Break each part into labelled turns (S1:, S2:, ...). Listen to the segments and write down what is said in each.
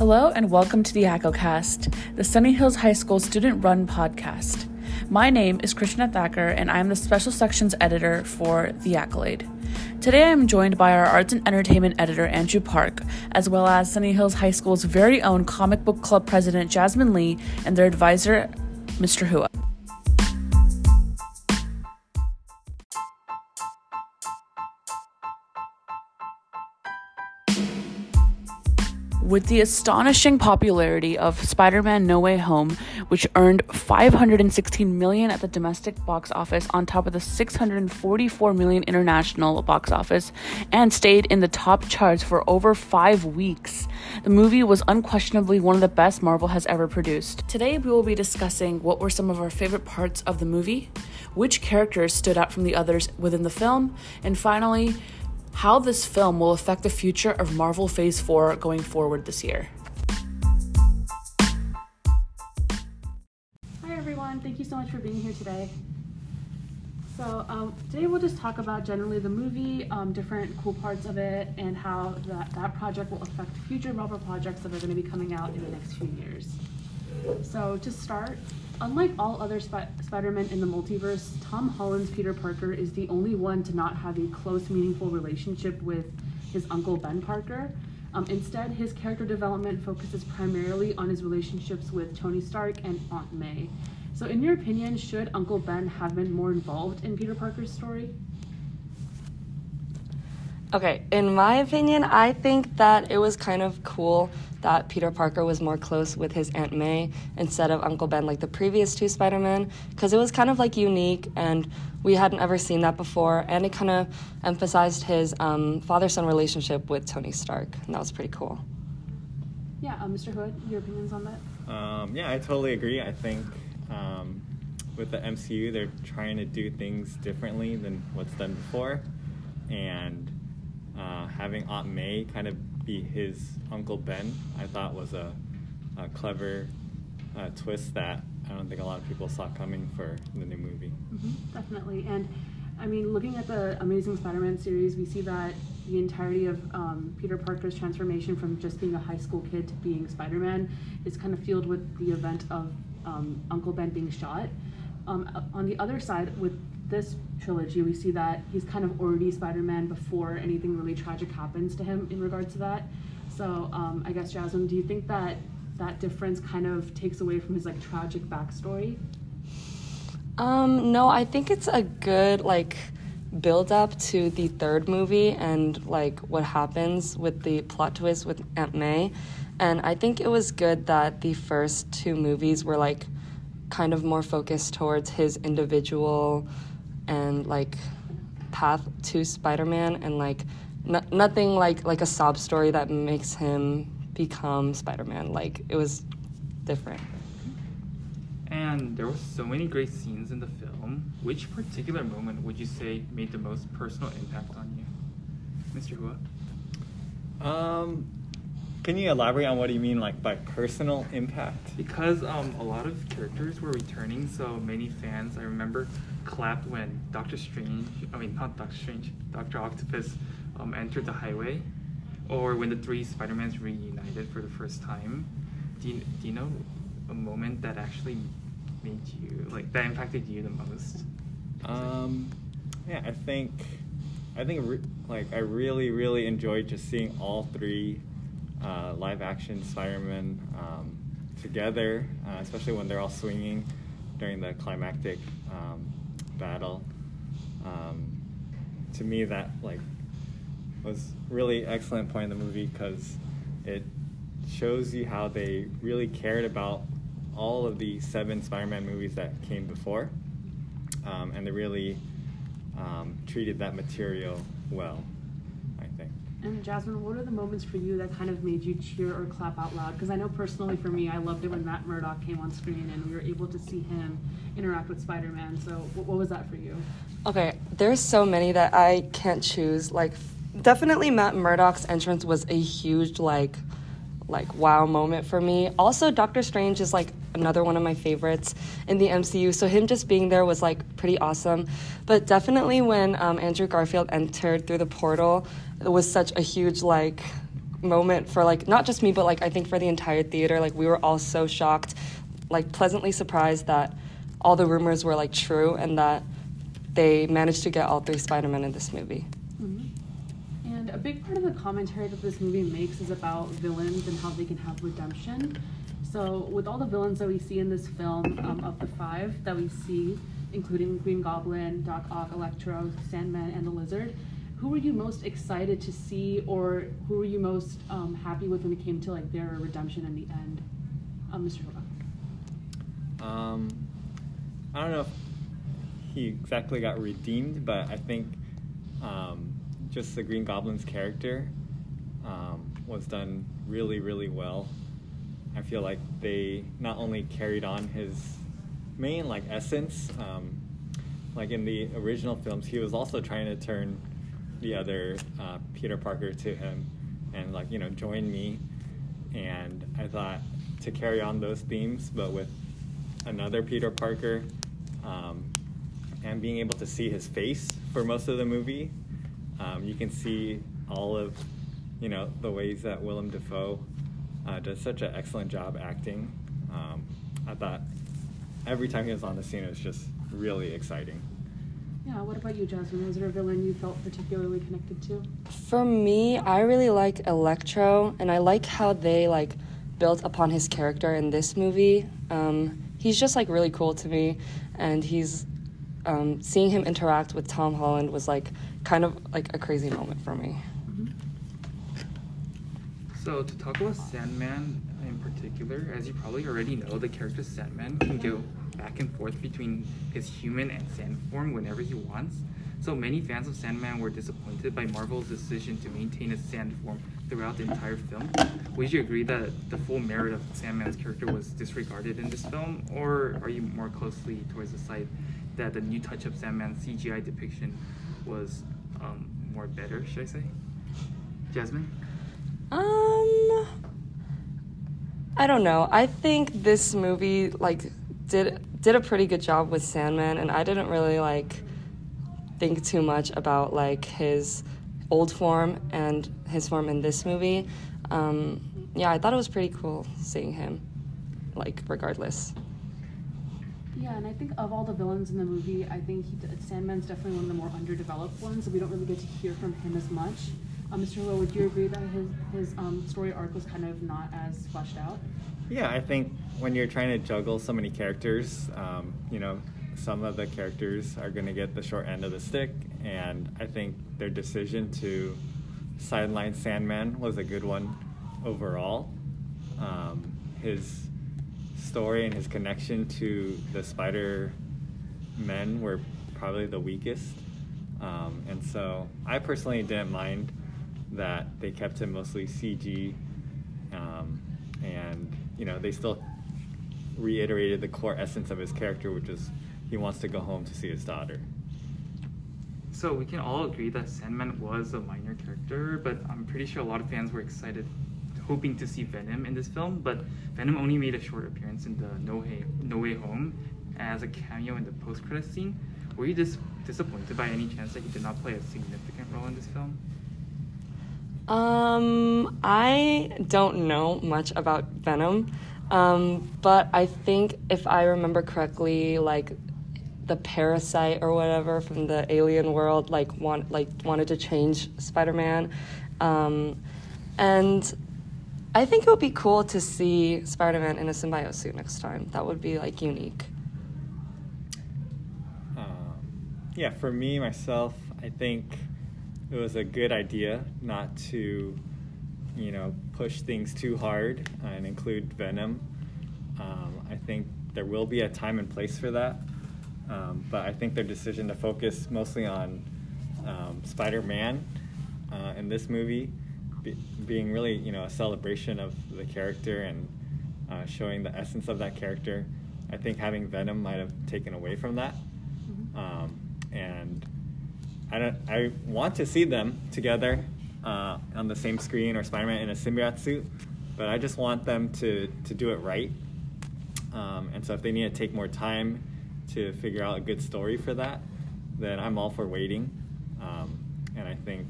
S1: Hello and welcome to the ACCOcast, the Sunny Hills High School student run podcast. My name is Krishna Thaker and I'm the special sections editor for The Accolade. Today I am joined by our arts and entertainment editor Andrew Park, as well as Sunny Hills High School's very own comic book club president Jasmine Lee and their advisor Mr. Hua. With the astonishing popularity of Spider-Man No Way Home, which earned 516 million at the domestic box office on top of the 644 million international box office and stayed in the top charts for over 5 weeks. The movie was unquestionably one of the best Marvel has ever produced. Today we will be discussing what were some of our favorite parts of the movie, which characters stood out from the others within the film, and finally, how this film will affect the future of Marvel Phase 4 going forward this year. Hi, everyone. Thank you so much for being here today. So, um, today we'll just talk about generally the movie, um, different cool parts of it, and how that, that project will affect future Marvel projects that are going to be coming out in the next few years. So, to start, Unlike all other Sp- Spider-Man in the multiverse, Tom Holland's Peter Parker is the only one to not have a close, meaningful relationship with his uncle Ben Parker. Um, instead, his character development focuses primarily on his relationships with Tony Stark and Aunt May. So, in your opinion, should Uncle Ben have been more involved in Peter Parker's story?
S2: Okay, in my opinion, I think that it was kind of cool that Peter Parker was more close with his Aunt May instead of Uncle Ben like the previous two Spider-Man because it was kind of like unique and we hadn't ever seen that before and it kind of emphasized his um, father-son relationship with Tony Stark and that was pretty cool.
S1: Yeah, uh, Mr. Hua, your opinions on that?
S3: Um, yeah, I totally agree. I think um, with the MCU, they're trying to do things differently than what's done before and uh, having Aunt May kind of be his Uncle Ben, I thought was a, a clever uh, twist that I don't think a lot of people saw coming for the new movie.
S1: Mm-hmm, definitely. And I mean, looking at the Amazing Spider Man series, we see that the entirety of um, Peter Parker's transformation from just being a high school kid to being Spider Man is kind of fueled with the event of um, Uncle Ben being shot. Um, on the other side, with this trilogy, we see that he's kind of already Spider-Man before anything really tragic happens to him in regards to that. So um, I guess Jasmine, do you think that that difference kind of takes away from his like tragic backstory?
S2: Um, no, I think it's a good like build up to the third movie and like what happens with the plot twist with Aunt May. And I think it was good that the first two movies were like kind of more focused towards his individual and like path to Spider-Man and like n- nothing like like a sob story that makes him become Spider-Man. Like it was different.
S4: And there were so many great scenes in the film. Which particular moment would you say made the most personal impact on you, Mr. Hua?
S3: Um, can you elaborate on what you mean, like by personal impact?
S4: Because um, a lot of characters were returning, so many fans, I remember, clapped when Doctor Strange, I mean, not Doctor Strange, Doctor Octopus um, entered the highway, or when the three Spider-Mans reunited for the first time. Do you, do you know a moment that actually made you, like, that impacted you the most?
S3: Um, yeah, I think, I think, re- like, I really, really enjoyed just seeing all three uh, live action Spider-Man um, together, uh, especially when they're all swinging during the climactic um, battle. Um, to me, that like was really excellent point in the movie because it shows you how they really cared about all of the seven Spider-Man movies that came before, um, and they really um, treated that material well.
S1: And Jasmine, what are the moments for you that kind of made you cheer or clap out loud? Because I know personally for me, I loved it when Matt Murdock came on screen and we were able to see him interact with Spider Man. So, what, what was that for you?
S2: Okay, there's so many that I can't choose. Like, definitely Matt Murdock's entrance was a huge, like, like wow moment for me. Also, Doctor Strange is like another one of my favorites in the MCU. So him just being there was like pretty awesome. But definitely when um, Andrew Garfield entered through the portal, it was such a huge like moment for like not just me but like I think for the entire theater. Like we were all so shocked, like pleasantly surprised that all the rumors were like true and that they managed to get all three Spider-Men in this movie.
S1: Mhm. And a big part of the commentary that this movie makes is about villains and how they can have redemption. So, with all the villains that we see in this film, um, of the five that we see, including Green Goblin, Doc Ock, Electro, Sandman, and the Lizard, who were you most excited to see, or who were you most um, happy with when it came to like their redemption in the end, um, Mr. Hoga?
S3: Um, I don't know if he exactly got redeemed, but I think um, just the Green Goblin's character um, was done really, really well. I feel like they not only carried on his main like essence, um, like in the original films, he was also trying to turn the other uh, Peter Parker to him and like you know join me. And I thought to carry on those themes, but with another Peter Parker, um, and being able to see his face for most of the movie, um, you can see all of you know the ways that Willem Dafoe uh, does such an excellent job acting. Um, I thought every time he was on the scene, it was just really exciting.
S1: Yeah, what about you, Jasmine? Was there a villain you felt particularly connected to?
S2: For me, I really like Electro, and I like how they like built upon his character in this movie. Um, he's just like really cool to me, and he's um, seeing him interact with Tom Holland was like kind of like a crazy moment for me.
S4: So to talk about Sandman in particular, as you probably already know, the character Sandman can go back and forth between his human and sand form whenever he wants. So many fans of Sandman were disappointed by Marvel's decision to maintain his sand form throughout the entire film. Would you agree that the full merit of Sandman's character was disregarded in this film, or are you more closely towards the side that the new touch-up Sandman CGI depiction was um, more better, should I say? Jasmine?
S2: Um, I don't know. I think this movie like did did a pretty good job with Sandman, and I didn't really like think too much about like his old form and his form in this movie. Um, yeah, I thought it was pretty cool seeing him, like regardless.
S1: Yeah, and I think of all the villains in the movie, I think he, Sandman's definitely one of the more underdeveloped ones. So We don't really get to hear from him as much. Uh, Mr. Rowe, would you agree that his his um, story arc was kind of not as fleshed out?
S3: Yeah, I think when you're trying to juggle so many characters, um, you know, some of the characters are going to get the short end of the stick, and I think their decision to sideline Sandman was a good one overall. Um, his story and his connection to the Spider Men were probably the weakest, um, and so I personally didn't mind that they kept him mostly CG, um, and you know they still reiterated the core essence of his character, which is he wants to go home to see his daughter.
S4: So we can all agree that Sandman was a minor character, but I'm pretty sure a lot of fans were excited, hoping to see Venom in this film. But Venom only made a short appearance in the No Way, no Way Home as a cameo in the post-credit scene. Were you dis- disappointed by any chance that he did not play a significant role in this film?
S2: Um, I don't know much about Venom, um, but I think if I remember correctly, like the parasite or whatever from the alien world, like want like wanted to change Spider-Man, um, and I think it would be cool to see Spider-Man in a symbiote suit next time. That would be like unique.
S3: Um, yeah, for me myself, I think it was a good idea not to, you know, push things too hard and include Venom. Um, I think there will be a time and place for that, um, but I think their decision to focus mostly on um, Spider-Man uh, in this movie, be, being really, you know, a celebration of the character and uh, showing the essence of that character. I think having Venom might have taken away from that.
S1: Mhm.
S3: Um, and I don't. I want to see them together uh, on the same screen or Spider-Man in a symbiote suit, but I just want them to to do it right. Um, and so if they need to take more time to figure out a good story for that, then I'm all for waiting. Um, and I think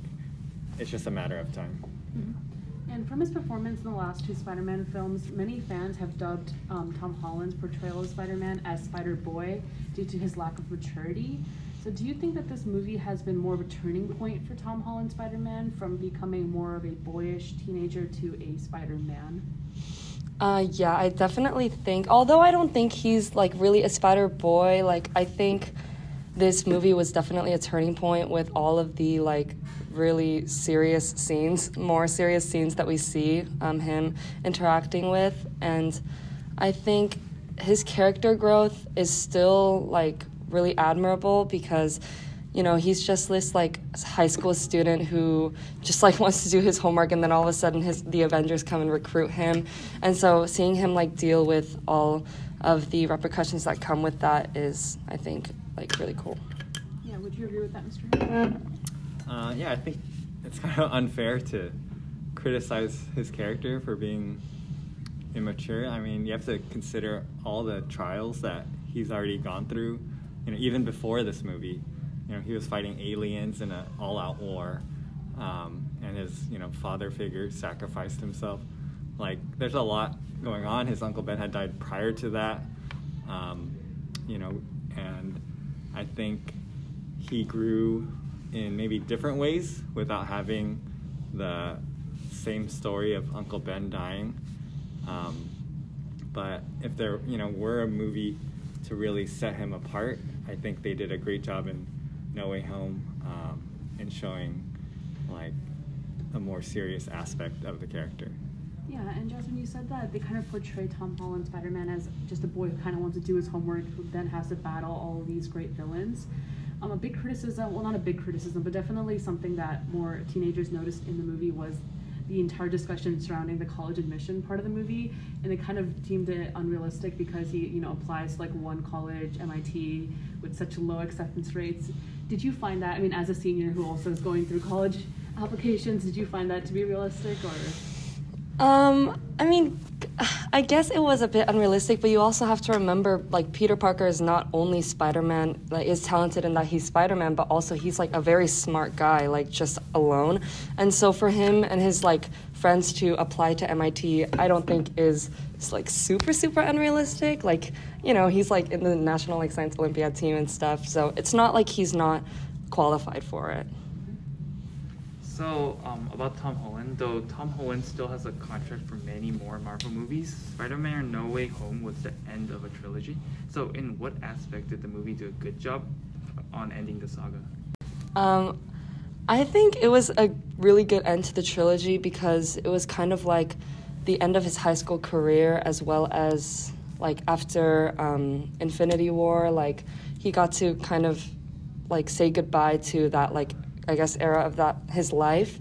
S3: it's just a matter of time.
S1: Mhm. And from his performance in the last two Spider Man films, many fans have dubbed um, Tom Holland's portrayal of Spider Man as Spider Boy due to his lack of maturity. So, do you think that this movie has been more of a turning point for Tom Holland Spider Man from becoming more of a boyish teenager to a Spider Man?
S2: Uh, yeah, I definitely think. Although I don't think he's like really a Spider Boy. Like I think this movie was definitely a turning point with all of the like really serious scenes, more serious scenes that we see um, him interacting with, and I think his character growth is still like really admirable because you know he's just this like high school student who just like wants to do his homework and then all of a sudden his the avengers come and recruit him and so seeing him like deal with all of the repercussions that come with that is i think like really cool
S1: Yeah, would you agree with that, Mr.
S3: Uh, yeah, I think it's kind of unfair to criticize his character for being immature. I mean, you have to consider all the trials that he's already gone through. You know, even before this movie, you know, he was fighting aliens in an all-out war, um, and his you know father figure sacrificed himself. Like, there's a lot going on. His uncle Ben had died prior to that. Um, you know, and I think he grew in maybe different ways without having the same story of Uncle Ben dying. Um, but if there, you know, were a movie to really set him apart, I think they did a great job in No Way Home um, in showing like a more serious aspect of the character.
S1: Yeah, and Jasmine, you said that they kind of portray Tom Holland Spider Man as just a boy who kind of wants to do his homework, who then has to battle all these great villains. Um, a big criticism, well, not a big criticism, but definitely something that more teenagers noticed in the movie was the entire discussion surrounding the college admission part of the movie, and it kind of deemed it unrealistic because he, you know, applies to like one college, MIT, with such low acceptance rates. Did you find that? I mean, as a senior who also is going through college applications, did you find that to be realistic or?
S2: Um, I mean, I guess it was a bit unrealistic, but you also have to remember, like Peter Parker is not only Spider-Man, like is talented in that he's Spider-Man, but also he's like a very smart guy, like just alone. And so for him and his like friends to apply to MIT, I don't think is, is like super super unrealistic. Like you know, he's like in the National like Science Olympiad team and stuff, so it's not like he's not qualified for it.
S4: So, um, about Tom Holland, though Tom Holland still has a contract for many more Marvel movies, Spider Man No Way Home was the end of a trilogy. So, in what aspect did the movie do a good job on ending the saga?
S2: Um, I think it was a really good end to the trilogy because it was kind of like the end of his high school career as well as like after um, Infinity War, like he got to kind of like say goodbye to that like I guess era of that his life,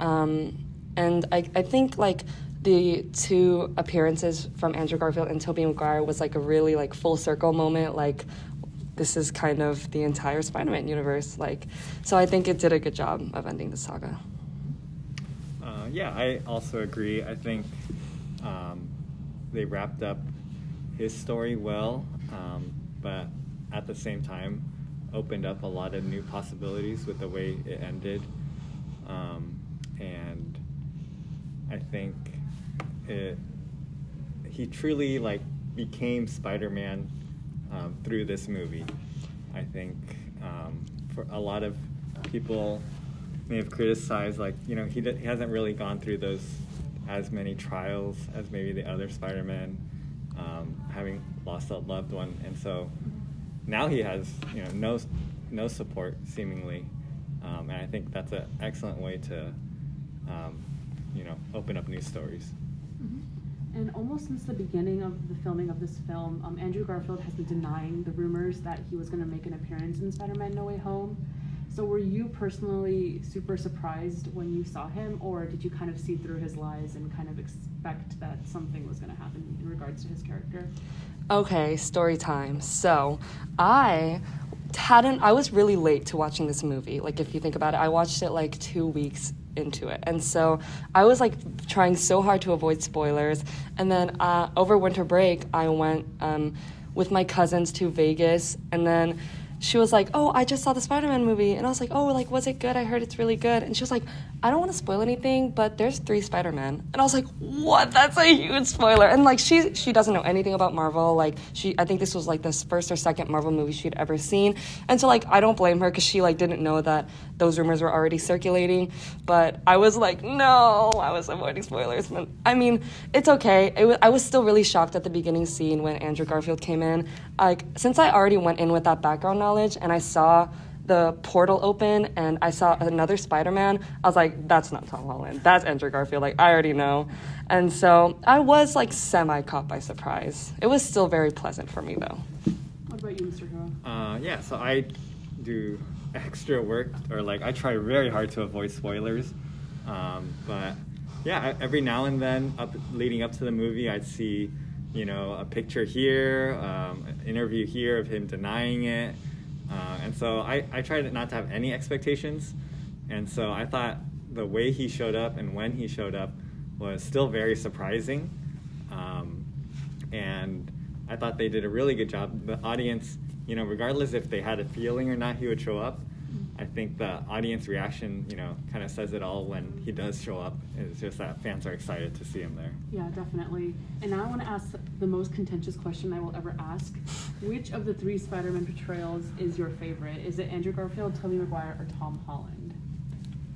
S2: um, and I I think like the two appearances from Andrew Garfield and Tobey Maguire was like a really like full circle moment like this is kind of the entire Spider-Man universe like so I think it did a good job of ending the saga.
S3: Uh, yeah, I also agree. I think um, they wrapped up his story well, um, but at the same time, opened up a lot of new possibilities with the way it ended. Um, and I think it he truly like became Spider-Man um, through this movie. I think um, for a lot of people may have criticized like you know he, d- he hasn't really gone through those as many trials as maybe the other Spider-Man, um, having lost a loved one, and so now he has you know no no support seemingly, um, and I think that's an excellent way to um, you know open up new stories.
S1: And almost since the beginning of the filming of this film, um, Andrew Garfield has been denying the rumors that he was going to make an appearance in Spider-Man: No Way Home. So, were you personally super surprised when you saw him, or did you kind of see through his lies and kind of expect that something was going to happen in regards to his character?
S2: Okay, story time. So, I hadn't I was really late to watching this movie. Like if you think about it, I watched it like 2 weeks into it. And so I was like trying so hard to avoid spoilers. And then uh, over winter break, I went um, with my cousins to Vegas. And then she was like, "Oh, I just saw the Spider-Man movie," and I was like, "Oh, like was it good? I heard it's really good." And she was like, "I don't want to spoil anything, but there's three Spider-Man," and I was like, "What? That's a huge spoiler!" And like she she doesn't know anything about Marvel. Like she, I think this was like the first or second Marvel movie she'd ever seen, and so like I don't blame her because she like didn't know that those rumors were already circulating. But I was like, no, I was avoiding spoilers. But I mean, it's okay. It was, I was still really shocked at the beginning scene when Andrew Garfield came in. Like since I already went in with that background knowledge and I saw the portal open and I saw another Spider Man, I was like, that's not Tom Holland. That's Andrew Garfield. Like, I already know. And so I was like semi caught by surprise. It was still very pleasant for me though.
S1: What about you, Mr. Hero?
S3: Uh, yeah, so I do extra work, or like I try very hard to avoid spoilers. Um, but yeah, every now and then, up leading up to the movie, I'd see, you know, a picture here, um, an interview here of him denying it, uh, and so I I tried not to have any expectations, and so I thought the way he showed up and when he showed up was still very surprising. Um, and I thought they did a really good job. The audience, you know, regardless if they had a feeling or not he would show up, think the audience reaction, you know, kind of says it all when he does show up. It's just that fans are excited to see him there.
S1: Yeah, definitely. And now I want to ask the most contentious question I will ever ask. Which of the three Spider-Man portrayals is your favorite? Is it Andrew Garfield, Tobey Maguire, or Tom Holland?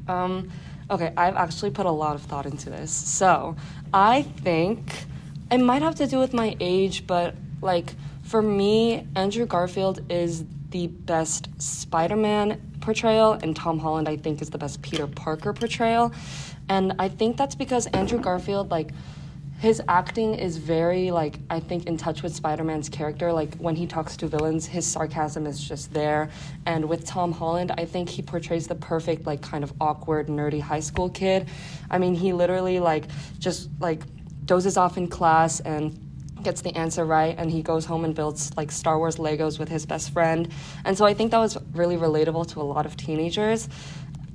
S2: Um, okay, I've actually put a lot of thought into this. So I think it might have to do with my age, but like for me, Andrew Garfield is the best Spider Man portrayal, and Tom Holland, I think, is the best Peter Parker portrayal. And I think that's because Andrew Garfield, like, his acting is very like i think in touch with spider-man's character. Like when he talks to villains his sarcasm is just there. And with tom holland i think he portrays the perfect like kind of awkward nerdy high school kid. I mean he literally like just like dozes off in class and gets the answer right and he goes home and builds like Star Wars Legos with his best friend. And so I think that was really relatable to a lot of teenagers.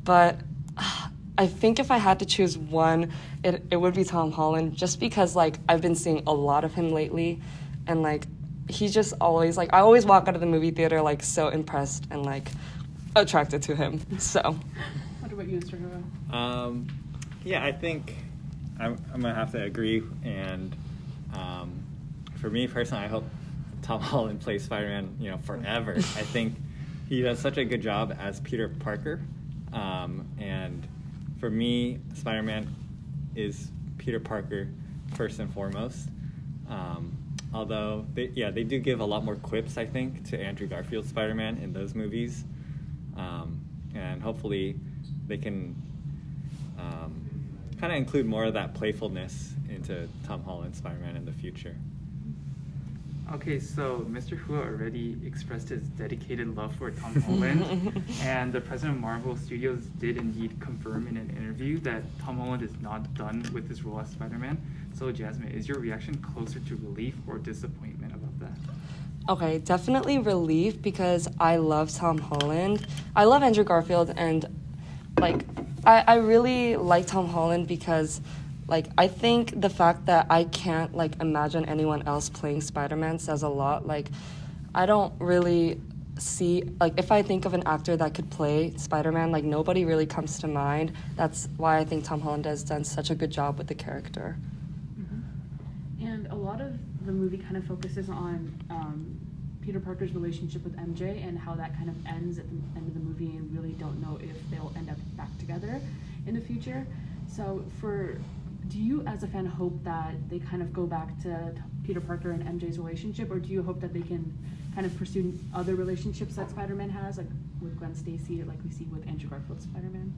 S2: But I think if I had to choose one, it, it would be Tom Holland just because like I've been seeing a lot of him lately and like he just always like I always walk out of the movie theater like so impressed and like attracted to him. So
S1: What about you, Mr. Hero?
S3: Um, yeah, I think I'm, I'm gonna have to agree. And um, for me personally, I hope Tom Holland plays Spider-Man, you know, forever. I think he does such a good job as Peter Parker. Um, and for me, Spider-Man is Peter Parker first and foremost. Um, although, they, yeah, they do give a lot more quips, I think, to Andrew Garfield's Spider-Man in those movies. Um, and hopefully, they can um, kind of include more of that playfulness into Tom Holland's Spider-Man in the future.
S4: Okay, so Mr. Hua already expressed his dedicated love for Tom Holland, and the president of Marvel Studios did indeed confirm in an interview that Tom Holland is not done with his role as Spider-Man. So, Jasmine, is your reaction closer to relief or disappointment about that?
S2: Okay, definitely relief because I love Tom Holland. I love Andrew Garfield and like I, I really like Tom Holland because like I think the fact that I can't like imagine anyone else playing Spider-Man says a lot. Like I don't really see like if I think of an actor that could play Spider-Man, like nobody really comes to mind. That's why I think Tom Holland has done such a good job with the character.
S1: And a lot of the movie kind of focuses on um, Peter Parker's relationship with MJ and how that kind of ends at the end of the movie, and really don't know if they'll end up back together in the future. So, for do you, as a fan, hope that they kind of go back to Peter Parker and MJ's relationship, or do you hope that they can kind of pursue other relationships that Spider-Man has, like with Gwen Stacy, like we see with Andrew Garfield's Spider-Man?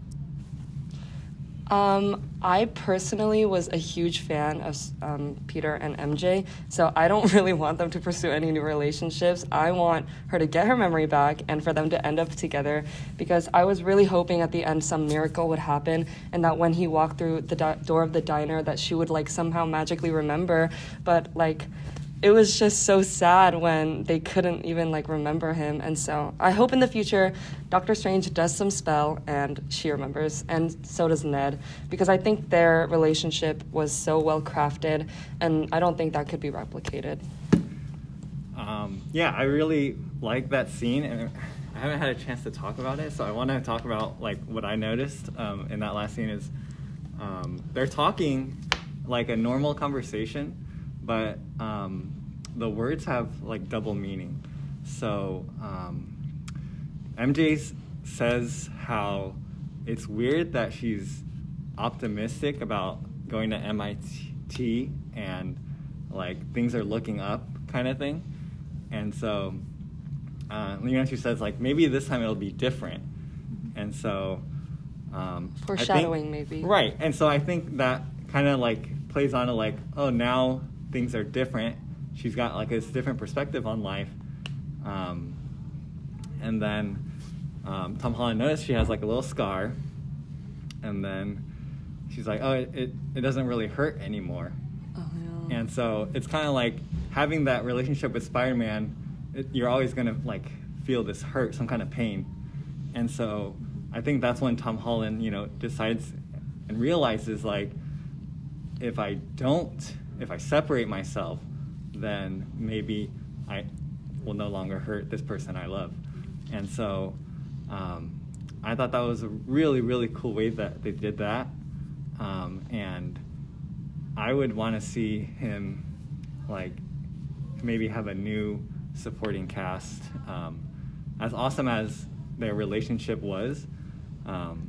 S2: Um, I personally was a huge fan of um, Peter and MJ, so I don't really want them to pursue any new relationships. I want her to get her memory back and for them to end up together because I was really hoping at the end some miracle would happen and that when he walked through the di- door of the diner that she would like somehow magically remember, but like it was just so sad when they couldn't even like remember him. And so i hope in the future dr strange does some spell and she remembers and so does ned because i think their relationship was so well crafted and i don't think that could be replicated.
S3: Um, yeah, I really like that scene, and I haven't had a chance to talk about it, so I want to talk about like what I noticed um, in that last scene is um, they're talking like a normal conversation, but um, the words have like double meaning. So um, MJ says how it's weird that she's optimistic about going to MIT and like things are looking up kind of thing. And so, uh, she says like maybe this time it'll be different. And so, um, I think-
S2: Foreshadowing, maybe.
S3: Right. And so I think that kind of like plays on to like, oh, now things are different. She's got like this different perspective on life. Um, and then um, Tom Holland noticed she has like a little scar. And then she's like, oh, it, it, it doesn't really hurt anymore.
S2: Oh, yeah.
S3: And so it's kind of like having that relationship with Spider-Man. You're always gonna like feel this hurt, some kind of pain, and so I think that's when Tom Holland, you know, decides and realizes like, if I don't, if I separate myself, then maybe I will no longer hurt this person I love, and so um, I thought that was a really really cool way that they did that, um, and I would want to see him like maybe have a new supporting cast. Um, as awesome as their relationship was, um,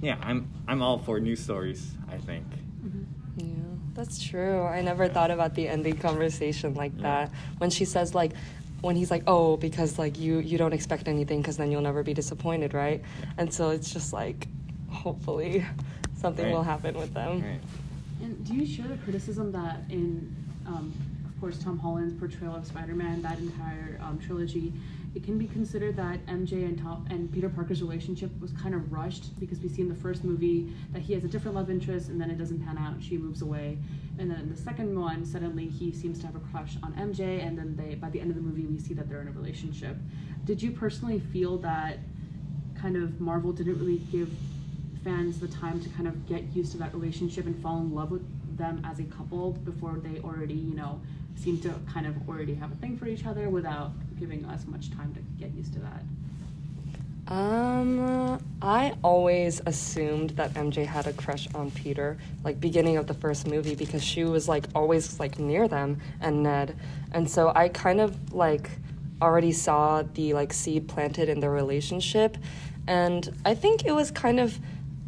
S3: yeah, I'm I'm all for new stories. I think.
S1: Mhm.
S2: Yeah, that's true. I never thought about the ending conversation like
S3: Yeah.
S2: that. When she says like when he's like, "Oh, because like you you don't expect anything because then you'll never be disappointed, right?" And so it's just like hopefully something
S3: Right.
S2: will happen with them.
S3: Right.
S1: And do you share the criticism that in, um, of course, Tom Holland's portrayal of Spider-Man, that entire um, trilogy, it can be considered that MJ and Tom and Peter Parker's relationship was kind of rushed because we see in the first movie that he has a different love interest and then it doesn't pan out. She moves away, and then in the second one, suddenly he seems to have a crush on MJ, and then they by the end of the movie we see that they're in a relationship. Did you personally feel that kind of Marvel didn't really give fans the time to kind of get used to that relationship and fall in love with them as a couple before they already, you know, seem to kind of already have a thing for each other without giving us much time to get used to that.
S2: Um, I always assumed that MJ had a crush on Peter, like beginning of the first movie, because she was like always like near them and Ned, and so I kind of like already saw the like seed planted in their relationship, and I think it was kind of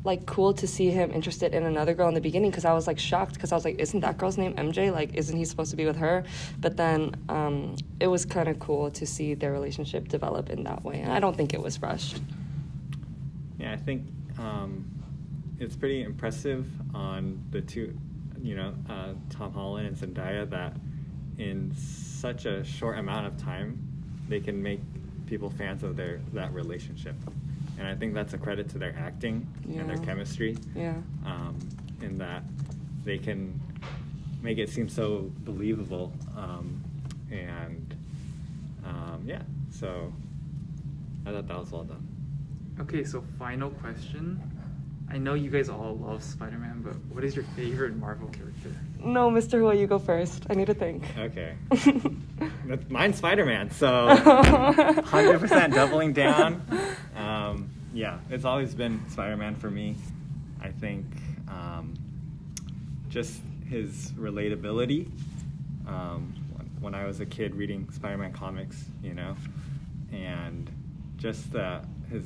S2: like cool to see him interested in another girl in the beginning because I was like shocked because I was like, isn't that girl's name MJ? Like, isn't he supposed to be with her? But then um, it was kind of cool to see their relationship develop in that way, and I don't think it was rushed.
S3: Yeah, I think um, it's pretty impressive on the two, you know, uh, Tom Holland and Zendaya that in such a short amount of time they can make people fans of their that relationship, and I think that's a credit to their acting and their chemistry.
S2: Yeah.
S3: um, in that they can make it seem so believable. Um, and um, yeah, so I thought that was well done.
S4: Okay, so final question. I know you guys all love Spider-Man, but what is your favorite Marvel character?
S2: No, Mr. Hua, you go first. I need to think.
S3: Okay. That's, mine's Spider Man, so 100% doubling down. Yeah, it's always been Spider Man for me. I think um, just his relatability. Um, when, when I was a kid reading Spider Man comics, you know, and just uh, his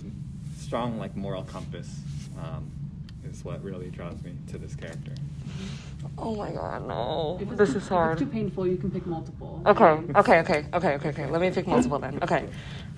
S3: strong, like, moral compass um, is what really draws me to this character.
S2: Oh my god, no.
S1: If it's
S2: This
S1: too-
S2: is
S1: If
S2: hard.
S1: it's too painful, you can pick multiple.
S2: Okay, okay, okay, okay, okay, okay. Let me pick multiple then. Okay.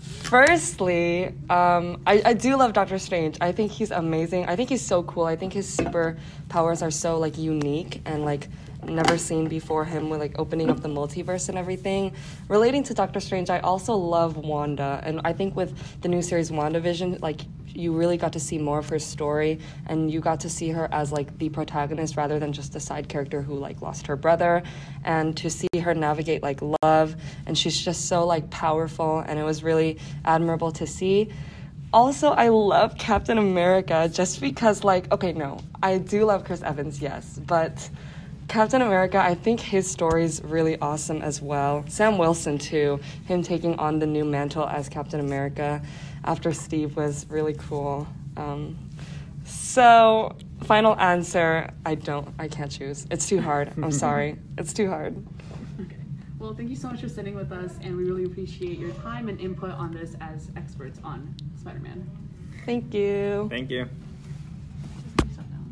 S2: Firstly, um, I, I do love Doctor Strange. I think he's amazing. I think he's so cool. I think his superpowers are so like unique and like never seen before him with like opening up the multiverse and everything. Relating to Doctor Strange, I also love Wanda. And I think with the new series WandaVision, like you really got to see more of her story and you got to see her as like the protagonist rather than just a side character who like lost her brother. And to see her navigate like love and she's just so like powerful and it was really admirable to see. Also i love captain america just because like okay no i do love chris evans yes but Captain America, I think his story's really awesome as well. Sam Wilson too, him taking on the new mantle as Captain America after Steve was really cool. Um, so, final answer, I don't, I can't choose. It's too hard. I'm sorry. It's too hard.
S1: Okay. Well, thank you so much for sitting with us, and we really appreciate your time and input on this as experts on Spider-Man.
S2: Thank you.
S3: Thank you.